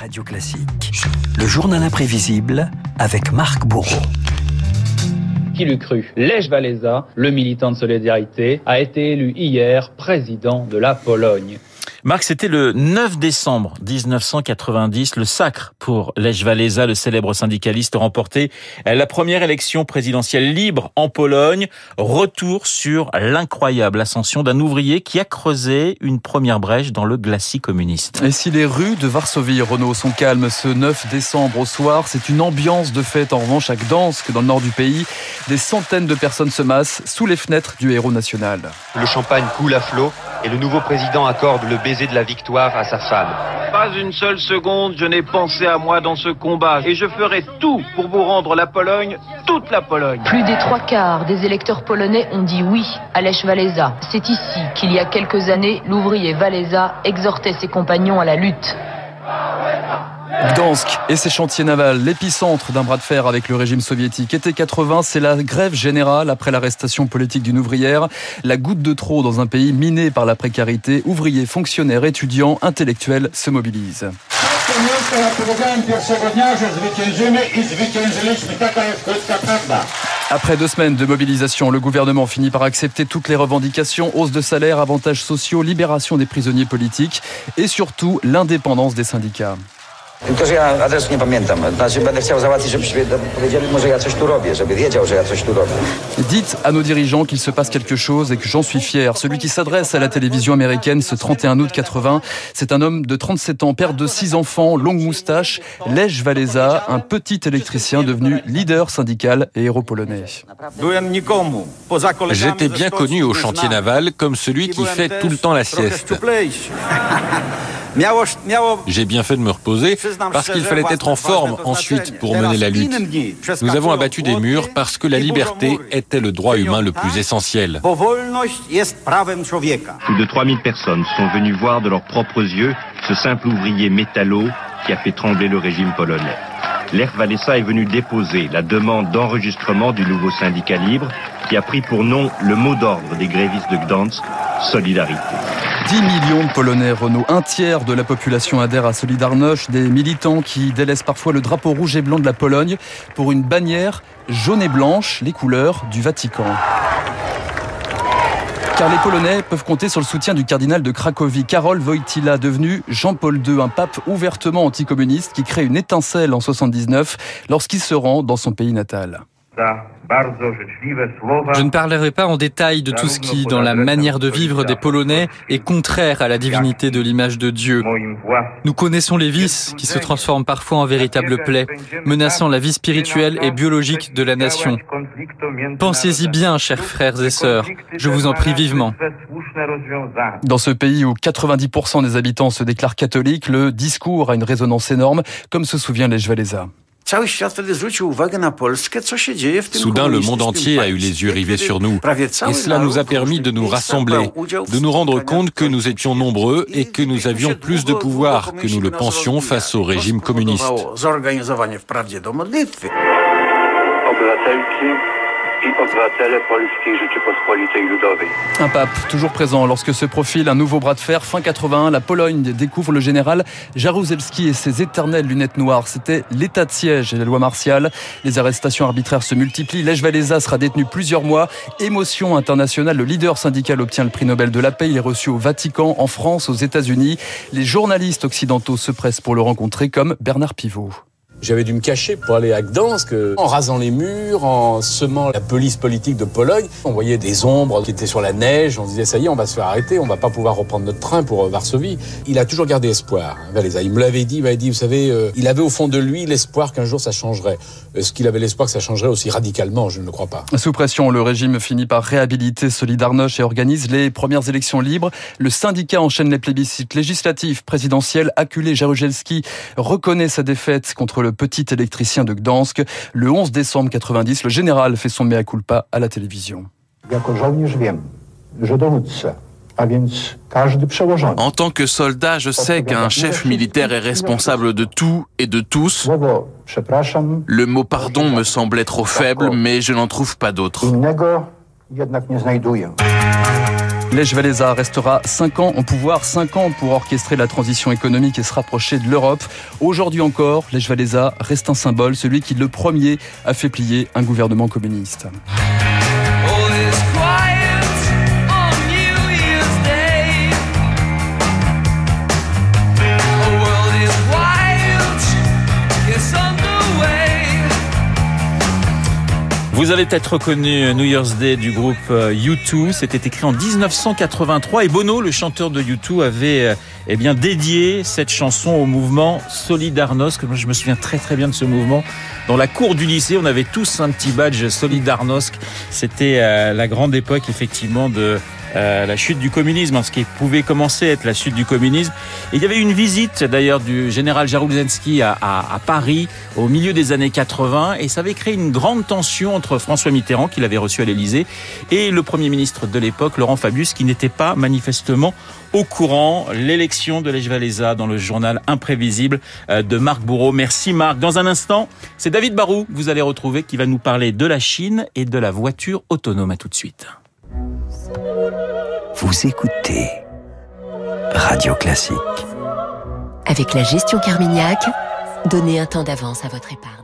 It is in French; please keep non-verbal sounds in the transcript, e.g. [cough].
Radio Classique. Le journal imprévisible avec Marc Bourreau. Qui l'eût cru? Lech Walesa, le militant de solidarité, a été élu hier président de la Pologne. Marc, c'était le 9 décembre 1990, le sacre pour Lech Walesa, le célèbre syndicaliste remporté la première élection présidentielle libre en Pologne. Retour sur l'incroyable ascension d'un ouvrier qui a creusé une première brèche dans le glacis communiste. Et si les rues de Varsovie, Renault, sont calmes ce 9 décembre au soir, c'est une ambiance de fête en revanche à Gdansk, dans le nord du pays. Des centaines de personnes se massent sous les fenêtres du héros national. Le champagne coule à flot et le nouveau président accorde le baiser de la victoire à sa femme. Pas une seule seconde, je n'ai pensé à moi dans ce combat et je ferai tout pour vous rendre la Pologne, toute la Pologne. Plus des trois quarts des électeurs polonais ont dit oui à Lech Walesa. C'est ici qu'il y a quelques années, l'ouvrier Walesa exhortait ses compagnons à la lutte. Gdansk et ses chantiers navals, l'épicentre d'un bras de fer avec le régime soviétique. Été 80, c'est la grève générale après l'arrestation politique d'une ouvrière. La goutte de trop dans un pays miné par la précarité. Ouvriers, fonctionnaires, étudiants, intellectuels se mobilisent. Après deux semaines de mobilisation, le gouvernement finit par accepter toutes les revendications, hausse de salaire, avantages sociaux, libération des prisonniers politiques et surtout l'indépendance des syndicats. Tylko, że ja adresu nie pamiętam. Znaczy będę chciał załatwić, żebyśmy powiedzieli mu, że ja coś tu robię, żeby wiedział, że ja coś tu robię. Dites à nos dirigeants qu'il se passe quelque chose et que j'en suis fier. Celui qui s'adresse à la télévision américaine ce 31 août 80, c'est un homme de 37 ans, père de six enfants, longue moustache, Lech Walesa, un petit électricien devenu leader syndical et héros polonais. J'étais bien connu au chantier naval comme celui qui fait tout le temps la sieste. [laughs] J'ai bien fait de me reposer parce qu'il fallait être en forme ensuite pour mener la lutte. Nous avons abattu des murs parce que la liberté était le droit humain le plus essentiel. Plus de 3000 personnes sont venues voir de leurs propres yeux ce simple ouvrier métallo qui a fait trembler le régime polonais. Lech Walesa est venu déposer la demande d'enregistrement du nouveau syndicat libre qui a pris pour nom le mot d'ordre des grévistes de Gdansk, solidarité. 10 millions de Polonais, Renault. Un tiers de la population adhère à Solidarność, des militants qui délaissent parfois le drapeau rouge et blanc de la Pologne pour une bannière jaune et blanche, les couleurs du Vatican. Car les Polonais peuvent compter sur le soutien du cardinal de Cracovie, Karol Wojtyla, devenu Jean-Paul II, un pape ouvertement anticommuniste qui crée une étincelle en 79 lorsqu'il se rend dans son pays natal. Je ne parlerai pas en détail de tout ce qui, dans la manière de vivre des Polonais, est contraire à la divinité de l'image de Dieu. Nous connaissons les vices qui se transforment parfois en véritables plaies, menaçant la vie spirituelle et biologique de la nation. Pensez-y bien, chers frères et sœurs, je vous en prie vivement. Dans ce pays où 90% des habitants se déclarent catholiques, le discours a une résonance énorme, comme se souvient Lech Walesa. Soudain, le monde entier a eu les yeux rivés sur nous. Et cela nous a permis de nous rassembler, de nous rendre compte que nous étions nombreux et que nous avions plus de pouvoir que nous le pensions face au régime communiste. Un pape toujours présent lorsque se profile un nouveau bras de fer. Fin 81, la Pologne découvre le général Jaruzelski et ses éternelles lunettes noires. C'était l'état de siège et la loi martiale. Les arrestations arbitraires se multiplient. Lech Walesa sera détenu plusieurs mois. Émotion internationale. Le leader syndical obtient le prix Nobel de la paix. Il est reçu au Vatican, en France, aux États-Unis. Les journalistes occidentaux se pressent pour le rencontrer comme Bernard Pivot. J'avais dû me cacher pour aller à Gdansk en rasant les murs, en semant la police politique de Pologne. On voyait des ombres qui étaient sur la neige. On disait, ça y est, on va se faire arrêter. On va pas pouvoir reprendre notre train pour Varsovie. Il a toujours gardé espoir, Valéza. Il me l'avait dit, il m'avait dit, vous savez, euh, il avait au fond de lui l'espoir qu'un jour ça changerait. Est-ce qu'il avait l'espoir que ça changerait aussi radicalement? Je ne le crois pas. Sous pression, le régime finit par réhabiliter Solidarność et organise les premières élections libres. Le syndicat enchaîne les plébiscites législatifs, présidentiels. Acculé Jaruzelski reconnaît sa défaite contre le petit électricien de Gdansk. Le 11 décembre 90, le général fait son mea culpa à la télévision. En tant que soldat, je sais qu'un chef militaire est responsable de tout et de tous. Le mot pardon me semblait trop faible, mais je n'en trouve pas d'autre. Lech Walesa restera 5 ans en pouvoir, 5 ans pour orchestrer la transition économique et se rapprocher de l'Europe. Aujourd'hui encore, Lech Walesa reste un symbole, celui qui le premier a fait plier un gouvernement communiste. Vous avez peut-être reconnu New Year's Day du groupe U2. Euh, C'était écrit en 1983 et Bono, le chanteur de U2, avait euh, eh bien dédié cette chanson au mouvement Solidarnosc. Moi, je me souviens très très bien de ce mouvement. Dans la cour du lycée, on avait tous un petit badge Solidarnosc. C'était euh, la grande époque effectivement de euh, la chute du communisme, hein, ce qui pouvait commencer à être la chute du communisme. il y avait une visite d'ailleurs du général Jaruzelski à, à, Paris au milieu des années 80 et ça avait créé une grande tension entre François Mitterrand, qu'il avait reçu à l'Élysée, et le Premier ministre de l'époque, Laurent Fabius, qui n'était pas manifestement au courant. L'élection de Lech Walesa dans le journal imprévisible euh, de Marc Bourreau. Merci Marc. Dans un instant, c'est David Barou, vous allez retrouver, qui va nous parler de la Chine et de la voiture autonome. À tout de suite. Vous écoutez Radio Classique. Avec la gestion Carmignac, donnez un temps d'avance à votre épargne.